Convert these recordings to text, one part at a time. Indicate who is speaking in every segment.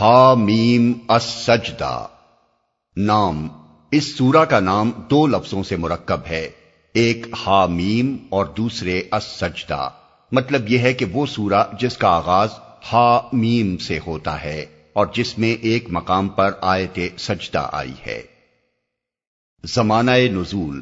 Speaker 1: ہا میم السجدہ۔ نام، اس سورہ کا نام دو لفظوں سے مرکب ہے، ایک ہا میم اور دوسرے السجدہ۔ مطلب یہ ہے کہ وہ سورہ جس کا آغاز ہا میم سے ہوتا ہے اور جس میں ایک مقام پر آیت سجدہ آئی ہے۔ زمانہ نزول۔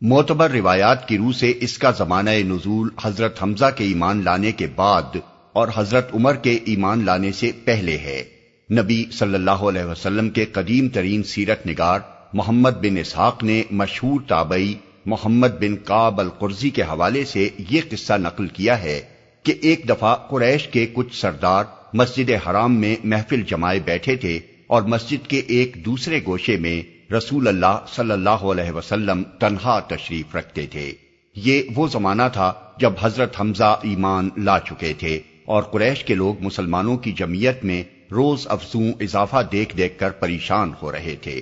Speaker 1: معتبر روایات کی روح سے اس کا زمانہ نزول حضرت حمزہ کے ایمان لانے کے بعد اور حضرت عمر کے ایمان لانے سے پہلے ہے۔ نبی صلی اللہ علیہ وسلم کے قدیم ترین سیرت نگار محمد بن اسحاق نے مشہور تابعی محمد بن کاب القرزی کے حوالے سے یہ قصہ نقل کیا ہے کہ ایک دفعہ قریش کے کچھ سردار مسجد حرام میں محفل جمائے بیٹھے تھے اور مسجد کے ایک دوسرے گوشے میں رسول اللہ صلی اللہ علیہ وسلم تنہا تشریف رکھتے تھے۔ یہ وہ زمانہ تھا جب حضرت حمزہ ایمان لا چکے تھے اور قریش کے لوگ مسلمانوں کی جمعیت میں روز افزوں اضافہ دیکھ دیکھ کر پریشان ہو رہے تھے۔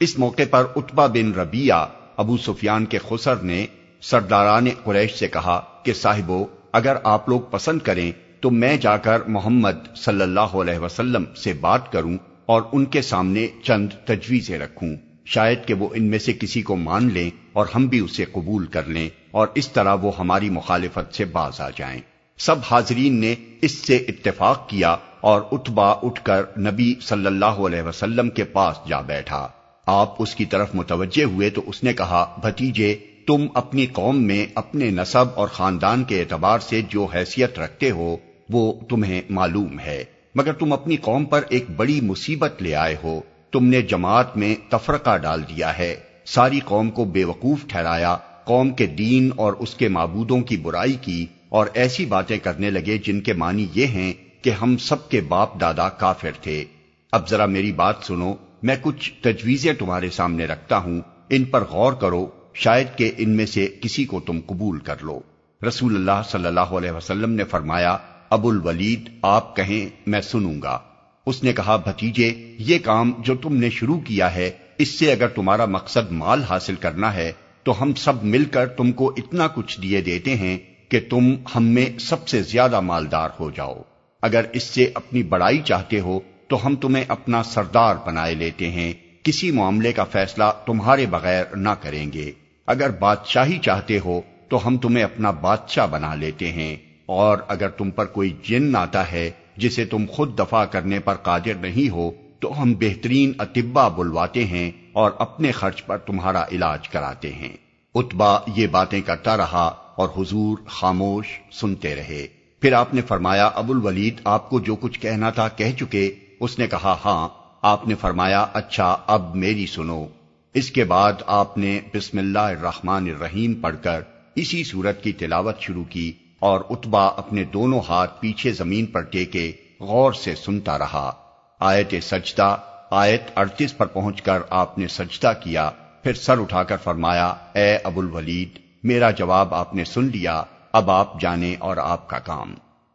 Speaker 1: اس موقع پر اتبا بن ربیہ ابو سفیان کے خسر نے سرداران قریش سے کہا کہ صاحبو، اگر آپ لوگ پسند کریں تو میں جا کر محمد صلی اللہ علیہ وسلم سے بات کروں اور ان کے سامنے چند تجویزیں رکھوں۔ شاید کہ وہ ان میں سے کسی کو مان لیں اور ہم بھی اسے قبول کر لیں اور اس طرح وہ ہماری مخالفت سے باز آ جائیں۔ سب حاضرین نے اس سے اتفاق کیا اور اتبا اٹھ کر نبی صلی اللہ علیہ وسلم کے پاس جا بیٹھا۔ آپ اس کی طرف متوجہ ہوئے تو اس نے کہا، بھتیجے، تم اپنی قوم میں اپنے نصب اور خاندان کے اعتبار سے جو حیثیت رکھتے ہو، وہ تمہیں معلوم ہے۔ مگر تم اپنی قوم پر ایک بڑی مصیبت لے آئے ہو۔ تم نے جماعت میں تفرقہ ڈال دیا ہے۔ ساری قوم کو بے وقوف ٹھہرایا۔ قوم کے دین اور اس کے معبودوں کی برائی کی اور ایسی باتیں کرنے لگے جن کے معنی یہ ہیں کہ ہم سب کے باپ دادا کافر تھے۔ اب ذرا میری بات سنو، میں کچھ تجویزیں تمہارے سامنے رکھتا ہوں، ان پر غور کرو، شاید کہ ان میں سے کسی کو تم قبول کر لو۔ رسول اللہ صلی اللہ علیہ وسلم نے فرمایا، ابو الولید، آپ کہیں، میں سنوں گا۔ اس نے کہا، بھتیجے، یہ کام جو تم نے شروع کیا ہے، اس سے اگر تمہارا مقصد مال حاصل کرنا ہے، تو ہم سب مل کر تم کو اتنا کچھ دیے دیتے ہیں کہ تم ہم میں سب سے زیادہ مالدار ہو جاؤ۔ اگر اس سے اپنی بڑائی چاہتے ہو تو ہم تمہیں اپنا سردار بنائے لیتے ہیں۔ کسی معاملے کا فیصلہ تمہارے بغیر نہ کریں گے۔ اگر بادشاہی چاہتے ہو تو ہم تمہیں اپنا بادشاہ بنا لیتے ہیں۔ اور اگر تم پر کوئی جن آتا ہے جسے تم خود دفاع کرنے پر قادر نہیں ہو تو ہم بہترین اتبا بلواتے ہیں اور اپنے خرچ پر تمہارا علاج کراتے ہیں۔ اتبا یہ باتیں کرتا رہا اور حضور خاموش سنتے رہے۔ پھر آپ نے فرمایا ابو الولید آپ کو جو کچھ کہنا تھا کہہ چکے۔ اس نے کہا ہاں آپ نے فرمایا اچھا اب میری سنو۔ اس کے بعد آپ نے بسم اللہ الرحمن الرحیم پڑھ کر اسی صورت کی تلاوت شروع کی اور اتبا اپنے دونوں ہاتھ پیچھے زمین پر ٹیکے غور سے سنتا رہا۔ آیت سجدہ، آیت اڑتیس پر پہنچ کر آپ نے سجدہ کیا۔ پھر سر اٹھا کر فرمایا، اے ابو الولید میرا جواب آپ نے سن لیا۔ اب آپ جانے اور آپ کا کام۔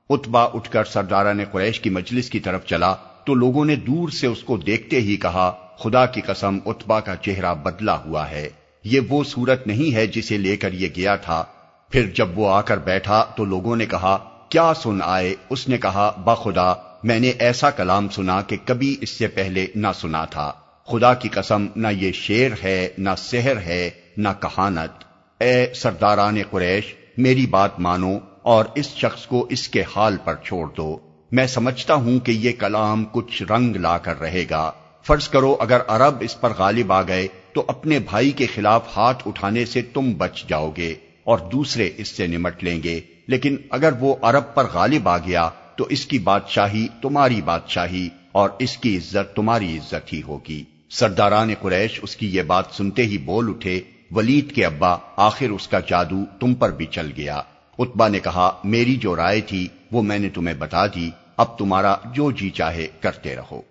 Speaker 1: اتبا اٹھ کر سردارہ نے قریش کی مجلس کی طرف چلا تو لوگوں نے دور سے اس کو دیکھتے ہی کہا، خدا کی قسم اتبا کا چہرہ بدلا ہوا ہے۔ یہ وہ صورت نہیں ہے جسے لے کر یہ گیا تھا۔ پھر جب وہ آ کر بیٹھا تو لوگوں نے کہا، کیا سن آئے؟ اس نے کہا بخدا میں نے ایسا کلام سنا کہ کبھی اس سے پہلے نہ سنا تھا۔ خدا کی قسم، نہ یہ شیر ہے، نہ سحر ہے، نہ کہانت۔ اے سرداران قریش میری بات مانو اور اس شخص کو اس کے حال پر چھوڑ دو۔ میں سمجھتا ہوں کہ یہ کلام کچھ رنگ لا کر رہے گا۔ فرض کرو اگر عرب اس پر غالب آ گئے تو اپنے بھائی کے خلاف ہاتھ اٹھانے سے تم بچ جاؤ گے اور دوسرے اس سے نمٹ لیں گے۔ لیکن اگر وہ عرب پر غالب آ گیا تو اس کی بادشاہی تمہاری بادشاہی اور اس کی عزت تمہاری عزت ہی ہوگی۔ سرداران قریش اس کی یہ بات سنتے ہی بول اٹھے۔ ولید کے ابا، آخر اس کا جادو تم پر بھی چل گیا۔ اتبا نے کہا، میری جو رائے تھی، وہ میں نے تمہیں بتا دی، اب تمہارا جو جی چاہے کرتے رہو۔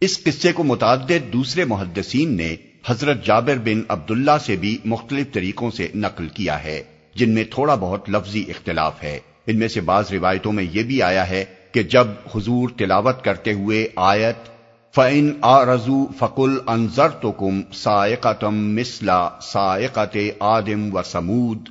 Speaker 1: اس قصے کو متعدد دوسرے محدثین نے حضرت جابر بن عبداللہ سے بھی مختلف طریقوں سے نقل کیا ہے، جن میں تھوڑا بہت لفظی اختلاف ہے۔ ان میں سے بعض روایتوں میں یہ بھی آیا ہے کہ جب حضور تلاوت کرتے ہوئے آیت فعن آ رضو فکل انضر تو کم سائقتم مسلا سائقت آدم و سمود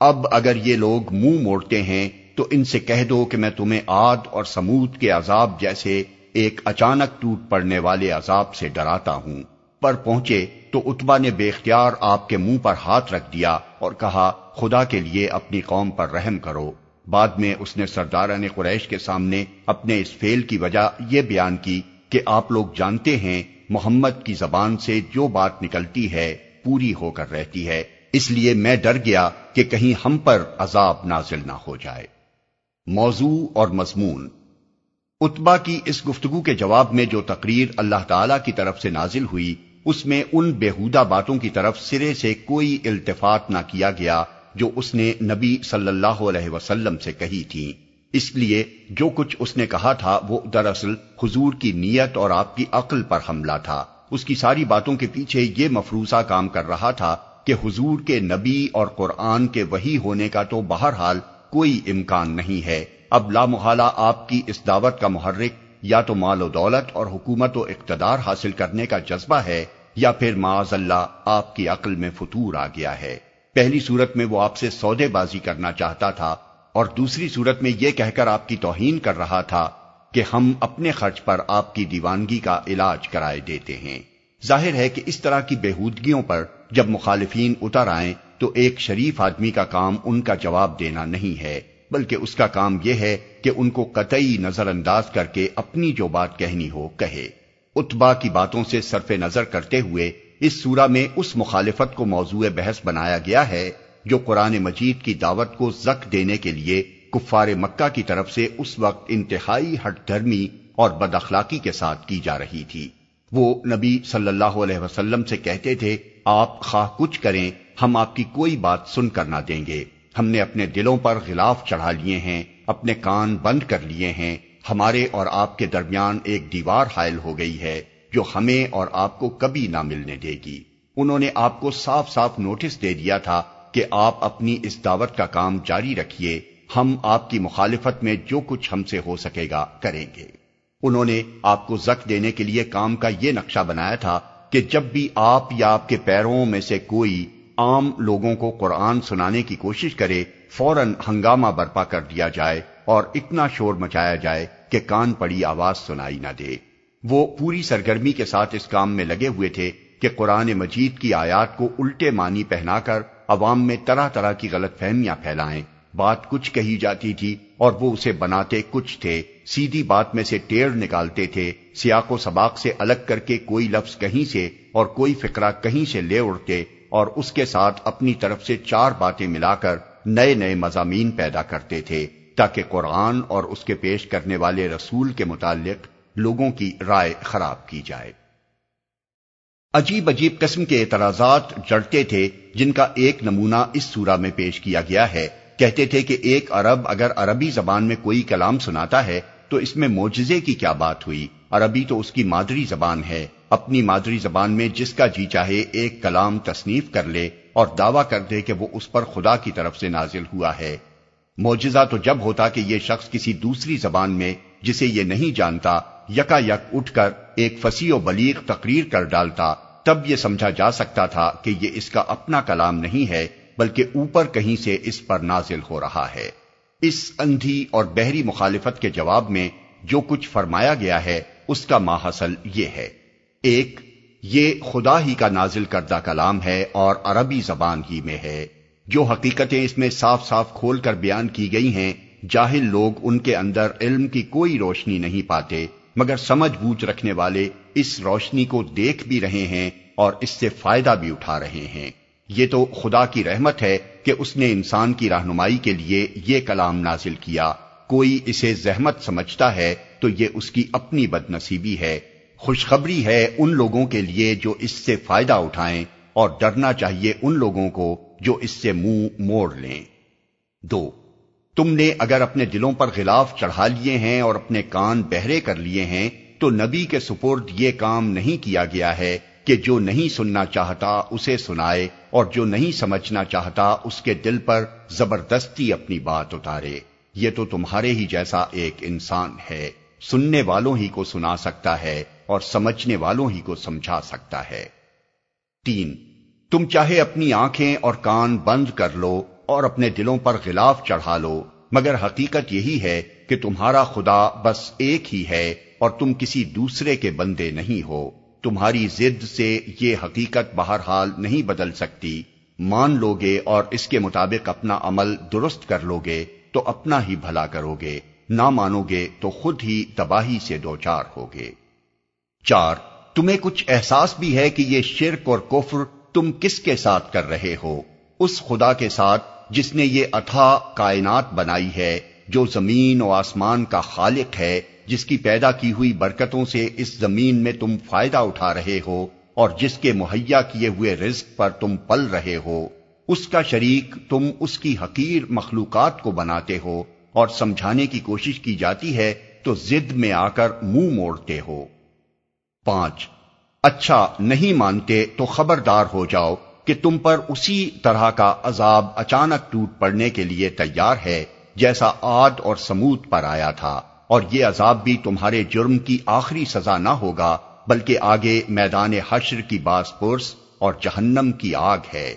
Speaker 1: اب اگر یہ لوگ منہ موڑتے ہیں، تو ان سے کہہ دو کہ میں تمہیں آد اور سمود کے عذاب جیسے ایک اچانک ٹوٹ پڑنے والے عذاب سے ڈراتا ہوں۔ پر پہنچے تو اتبا نے بے اختیار آپ کے منہ پر ہاتھ رکھ دیا اور کہا، خدا کے لیے اپنی قوم پر رحم کرو۔ بعد میں اس نے سرداران قریش کے سامنے اپنے اس فیل کی وجہ یہ بیان کی کہ آپ لوگ جانتے ہیں محمد کی زبان سے جو بات نکلتی ہے پوری ہو کر رہتی ہے۔ اس لیے میں ڈر گیا کہ کہیں ہم پر عذاب نازل نہ ہو جائے۔ موضوع اور مضمون۔ اتبا کی اس گفتگو کے جواب میں جو تقریر اللہ تعالی کی طرف سے نازل ہوئی، اس میں ان بےحودہ باتوں کی طرف سرے سے کوئی التفات نہ کیا گیا جو اس نے نبی صلی اللہ علیہ وسلم سے کہی تھی اس لیے جو کچھ اس نے کہا تھا وہ دراصل حضور کی نیت اور آپ کی عقل پر حملہ تھا۔ اس کی ساری باتوں کے پیچھے یہ مفروضہ کام کر رہا تھا کہ حضور کے نبی اور قرآن کے وہی ہونے کا تو بہرحال کوئی امکان نہیں ہے۔ اب لامحالہ آپ کی اس دعوت کا محرک یا تو مال و دولت اور حکومت و اقتدار حاصل کرنے کا جذبہ ہے یا پھر معاذ اللہ آپ کی عقل میں فطور آ گیا ہے۔ پہلی صورت میں وہ آپ سے سودے بازی کرنا چاہتا تھا۔ اور دوسری صورت میں یہ کہہ کر آپ کی توہین کر رہا تھا کہ ہم اپنے خرچ پر آپ کی دیوانگی کا علاج کرائے دیتے ہیں۔ ظاہر ہے کہ اس طرح کی بےحودگیوں پر جب مخالفین اتر آئیں تو ایک شریف آدمی کا کام ان کا جواب دینا نہیں ہے، بلکہ اس کا کام یہ ہے کہ ان کو قطعی نظر انداز کر کے اپنی جو بات کہنی ہو کہے۔ اتبا کی باتوں سے صرف نظر کرتے ہوئے اس سورہ میں اس مخالفت کو موضوع بحث بنایا گیا ہے جو قرآن مجید کی دعوت کو زک دینے کے لیے کفار مکہ کی طرف سے اس وقت انتہائی ہٹ دھرمی اور بد اخلاقی کے ساتھ کی جا رہی تھی۔ وہ نبی صلی اللہ علیہ وسلم سے کہتے تھے، آپ خواہ کچھ کریں، ہم آپ کی کوئی بات سن کر نہ دیں گے۔ ہم نے اپنے دلوں پر غلاف چڑھا لیے ہیں، اپنے کان بند کر لیے ہیں۔ ہمارے اور آپ کے درمیان ایک دیوار حائل ہو گئی ہے، جو ہمیں اور آپ کو کبھی نہ ملنے دے گی۔ انہوں نے آپ کو صاف صاف نوٹس دے دیا تھا کہ آپ اپنی اس دعوت کا کام جاری رکھیے، ہم آپ کی مخالفت میں جو کچھ ہم سے ہو سکے گا کریں گے۔ انہوں نے آپ کو زک دینے کے لیے کام کا یہ نقشہ بنایا تھا کہ جب بھی آپ یا آپ کے پیروں میں سے کوئی عام لوگوں کو قرآن سنانے کی کوشش کرے، فوراً ہنگامہ برپا کر دیا جائے اور اتنا شور مچایا جائے کہ کان پڑی آواز سنائی نہ دے۔ وہ پوری سرگرمی کے ساتھ اس کام میں لگے ہوئے تھے کہ قرآن مجید کی آیات کو الٹے معنی پہنا کر عوام میں طرح طرح کی غلط فہمیاں پھیلائیں۔ بات کچھ کہی جاتی تھی اور وہ اسے بناتے کچھ تھے۔ سیدھی بات میں سے ٹیڑھ نکالتے تھے۔ سیاق و سباق سے الگ کر کے کوئی لفظ کہیں سے اور کوئی فقرہ کہیں سے لے اڑتے اور اس کے ساتھ اپنی طرف سے چار باتیں ملا کر نئے نئے مضامین پیدا کرتے تھے تاکہ قرآن اور اس کے پیش کرنے والے رسول کے متعلق لوگوں کی رائے خراب کی جائے۔ عجیب عجیب قسم کے اعتراضات جڑتے تھے جن کا ایک نمونہ اس سورہ میں پیش کیا گیا ہے۔ کہتے تھے کہ ایک عرب اگر عربی زبان میں کوئی کلام سناتا ہے تو اس میں موجزے کی کیا بات ہوئی؟ عربی تو اس کی مادری زبان ہے۔ اپنی مادری زبان میں جس کا جی چاہے ایک کلام تصنیف کر لے اور دعویٰ کر دے کہ وہ اس پر خدا کی طرف سے نازل ہوا ہے۔ موجزہ تو جب ہوتا کہ یہ شخص کسی دوسری زبان میں جسے یہ نہیں جانتا، یکا یک اٹھ کر ایک فسی و بلیغ تقریر کر ڈالتا، تب یہ سمجھا جا سکتا تھا کہ یہ اس کا اپنا کلام نہیں ہے، بلکہ اوپر کہیں سے اس پر نازل ہو رہا ہے۔ اس اندھی اور بحری مخالفت کے جواب میں جو کچھ فرمایا گیا ہے، اس کا ماحصل یہ ہے۔ ایک، یہ خدا ہی کا نازل کردہ کلام ہے اور عربی زبان ہی میں ہے۔ جو حقیقتیں اس میں صاف صاف کھول کر بیان کی گئی ہیں جاہل لوگ ان کے اندر علم کی کوئی روشنی نہیں پاتے، مگر سمجھ بوجھ رکھنے والے اس روشنی کو دیکھ بھی رہے ہیں اور اس سے فائدہ بھی اٹھا رہے ہیں۔ یہ تو خدا کی رحمت ہے کہ اس نے انسان کی رہنمائی کے لیے یہ کلام نازل کیا۔ کوئی اسے زحمت سمجھتا ہے تو یہ اس کی اپنی بد نصیبی ہے۔ خوشخبری ہے ان لوگوں کے لیے جو اس سے فائدہ اٹھائیں اور ڈرنا چاہیے ان لوگوں کو جو اس سے منہ موڑ لیں۔ دو تم نے اگر اپنے دلوں پر غلاف چڑھا لیے ہیں اور اپنے کان بہرے کر لیے ہیں، تو نبی کے سپرد یہ کام نہیں کیا گیا ہے کہ جو نہیں سننا چاہتا اسے سنائے اور جو نہیں سمجھنا چاہتا اس کے دل پر زبردستی اپنی بات اتارے۔ یہ تو تمہارے ہی جیسا ایک انسان ہے۔ سننے والوں ہی کو سنا سکتا ہے اور سمجھنے والوں ہی کو سمجھا سکتا ہے۔ تین، تم چاہے اپنی آنکھیں اور کان بند کر لو اور اپنے دلوں پر غلاف چڑھا لو۔ مگر حقیقت یہی ہے کہ تمہارا خدا بس ایک ہی ہے اور تم کسی دوسرے کے بندے نہیں ہو۔ تمہاری ضد سے یہ حقیقت بہرحال نہیں بدل سکتی۔ مان لو گے اور اس کے مطابق اپنا عمل درست کر لو گے تو اپنا ہی بھلا کرو گے نہ مانو گے تو خود ہی تباہی سے دو چار ہوگے۔ چار، تمہیں کچھ احساس بھی ہے کہ یہ شرک اور کفر تم کس کے ساتھ کر رہے ہو؟ اس خدا کے ساتھ جس نے یہ اتھا کائنات بنائی ہے، جو زمین و آسمان کا خالق ہے، جس کی پیدا کی ہوئی برکتوں سے اس زمین میں تم فائدہ اٹھا رہے ہو، اور جس کے مہیا کیے ہوئے رزق پر تم پل رہے ہو۔ اس کا شریک تم اس کی حقیر مخلوقات کو بناتے ہو، اور سمجھانے کی کوشش کی جاتی ہے تو زد میں آ کر منہ موڑتے ہو۔ پانچ اچھا نہیں مانتے تو خبردار ہو جاؤ۔ کہ تم پر اسی طرح کا عذاب اچانک ٹوٹ پڑنے کے لیے تیار ہے جیسا آد اور سمود پر آیا تھا، اور یہ عذاب بھی تمہارے جرم کی آخری سزا نہ ہوگا، بلکہ آگے میدان حشر کی باس پرس اور جہنم کی آگ ہے۔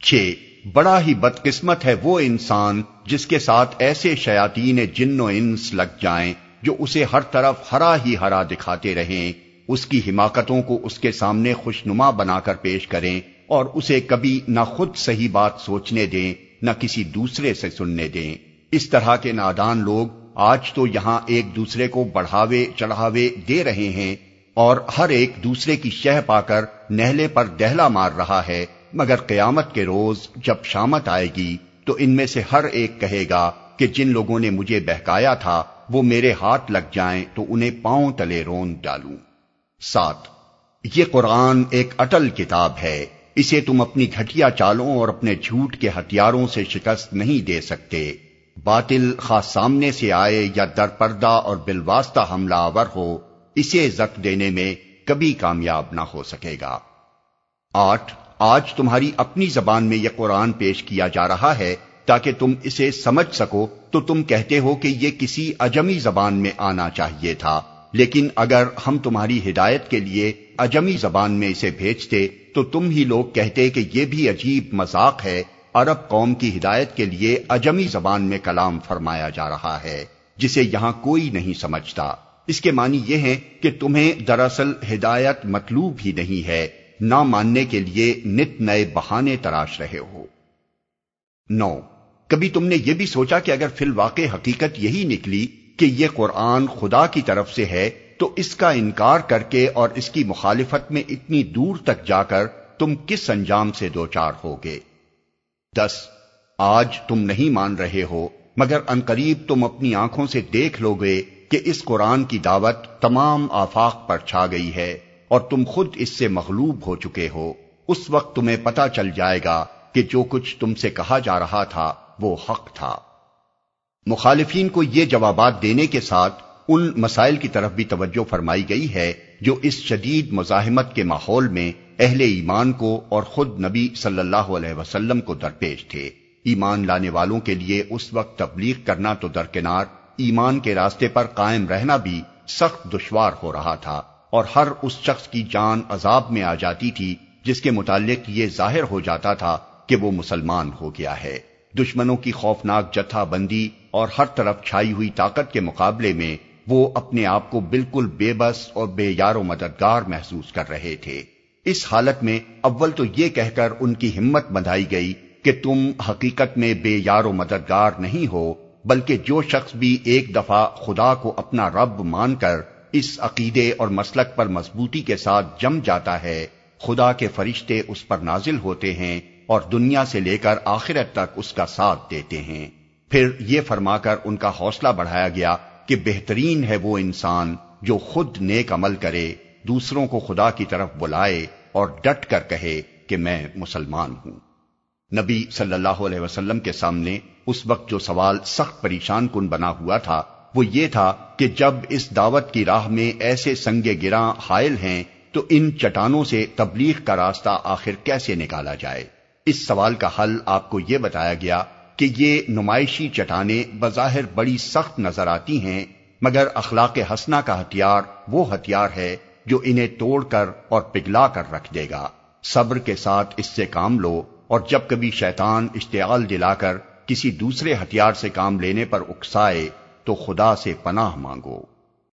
Speaker 1: چھ، بڑا ہی بدقسمت ہے وہ انسان جس کے ساتھ ایسے شیاطین جن و انس لگ جائیں جو اسے ہر طرف ہرا ہی ہرا دکھاتے رہیں اس کی حماقتوں کو اس کے سامنے خوشنما بنا کر پیش کریں اور اسے کبھی نہ خود صحیح بات سوچنے دیں، نہ کسی دوسرے سے سننے دیں۔ اس طرح کے نادان لوگ آج تو یہاں ایک دوسرے کو بڑھاوے، چڑھاوے دے رہے ہیں اور ہر ایک دوسرے کی شہ پا کر نہلے پر دہلا مار رہا ہے۔ مگر قیامت کے روز جب شامت آئے گی تو ان میں سے ہر ایک کہے گا کہ جن لوگوں نے مجھے بہکایا تھا وہ میرے ہاتھ لگ جائیں تو انہیں پاؤں تلے رون ڈالوں۔ سات یہ قرآن ایک اٹل کتاب ہے۔ اسے تم اپنی گھٹیا چالوں اور اپنے جھوٹ کے ہتھیاروں سے شکست نہیں دے سکتے۔ باطل خاص سامنے سے آئے یا در پردہ اور بالواسطہ حملہ آور ہو، اسے زک دینے میں کبھی کامیاب نہ ہو سکے گا۔ آٹھ، آج تمہاری اپنی زبان میں یہ قرآن پیش کیا جا رہا ہے۔ تاکہ تم اسے سمجھ سکو، تو تم کہتے ہو کہ یہ کسی اجمی زبان میں آنا چاہیے تھا۔ لیکن اگر ہم تمہاری ہدایت کے لیے اجمی زبان میں اسے بھیجتے، تو تم ہی لوگ کہتے کہ یہ بھی عجیب مذاق ہے، عرب قوم کی ہدایت کے لیے اجمی زبان میں کلام فرمایا جا رہا ہے، جسے یہاں کوئی نہیں سمجھتا۔ اس کے معنی یہ ہے کہ تمہیں دراصل ہدایت مطلوب ہی نہیں ہے، نہ ماننے کے لیے نت نئے بہانے تراش رہے ہو۔ نو، کبھی تم نے یہ بھی سوچا کہ اگر فی الواقع حقیقت یہی نکلی کہ یہ قرآن خدا کی طرف سے ہے، تو اس کا انکار کر کے اور اس کی مخالفت میں اتنی دور تک جا کر تم کس انجام سے دو چار ہوگے؟ دس، آج تم نہیں مان رہے ہو، مگر انقریب تم اپنی آنکھوں سے دیکھ لو گے کہ اس قرآن کی دعوت تمام آفاق پر چھا گئی ہے اور تم خود اس سے مغلوب ہو چکے ہو۔ اس وقت تمہیں پتا چل جائے گا کہ جو کچھ تم سے کہا جا رہا تھا وہ حق تھا۔ مخالفین کو یہ جوابات دینے کے ساتھ ان مسائل کی طرف بھی توجہ فرمائی گئی ہے جو اس شدید مزاحمت کے ماحول میں اہل ایمان کو اور خود نبی صلی اللہ علیہ وسلم کو درپیش تھے۔ ایمان لانے والوں کے لیے اس وقت تبلیغ کرنا تو درکنار، ایمان کے راستے پر قائم رہنا بھی سخت دشوار ہو رہا تھا اور ہر اس شخص کی جان عذاب میں آ جاتی تھی جس کے متعلق یہ ظاہر ہو جاتا تھا کہ وہ مسلمان ہو گیا ہے۔ دشمنوں کی خوفناک جتھا بندی اور ہر طرف چھائی ہوئی طاقت کے مقابلے میں وہ اپنے آپ کو بالکل بے بس اور بے یار و مددگار محسوس کر رہے تھے۔ اس حالت میں اول تو یہ کہہ کر ان کی ہمت بندھائی گئی کہ تم حقیقت میں بے یار و مددگار نہیں ہو، بلکہ جو شخص بھی ایک دفعہ خدا کو اپنا رب مان کر اس عقیدے اور مسلک پر مضبوطی کے ساتھ جم جاتا ہے، خدا کے فرشتے اس پر نازل ہوتے ہیں اور دنیا سے لے کر آخرت تک اس کا ساتھ دیتے ہیں۔ پھر یہ فرما کر ان کا حوصلہ بڑھایا گیا کہ بہترین ہے وہ انسان جو خود نیک عمل کرے، دوسروں کو خدا کی طرف بلائے اور ڈٹ کر کہے کہ میں مسلمان ہوں۔ نبی صلی اللہ علیہ وسلم کے سامنے اس وقت جو سوال سخت پریشان کن بنا ہوا تھا، وہ یہ تھا کہ جب اس دعوت کی راہ میں ایسے سنگے گراں حائل ہیں، تو ان چٹانوں سے تبلیغ کا راستہ آخر کیسے نکالا جائے؟ اس سوال کا حل آپ کو یہ بتایا گیا کہ یہ نمائشی چٹانیں بظاہر بڑی سخت نظر آتی ہیں، مگر اخلاق ہسنا کا ہتھیار وہ ہتھیار ہے جو انہیں توڑ کر اور پگلا کر رکھ دے گا۔ صبر کے ساتھ اس سے کام لو اور جب کبھی شیطان اشتعال دلا کر کسی دوسرے ہتھیار سے کام لینے پر اکسائے تو خدا سے پناہ مانگو۔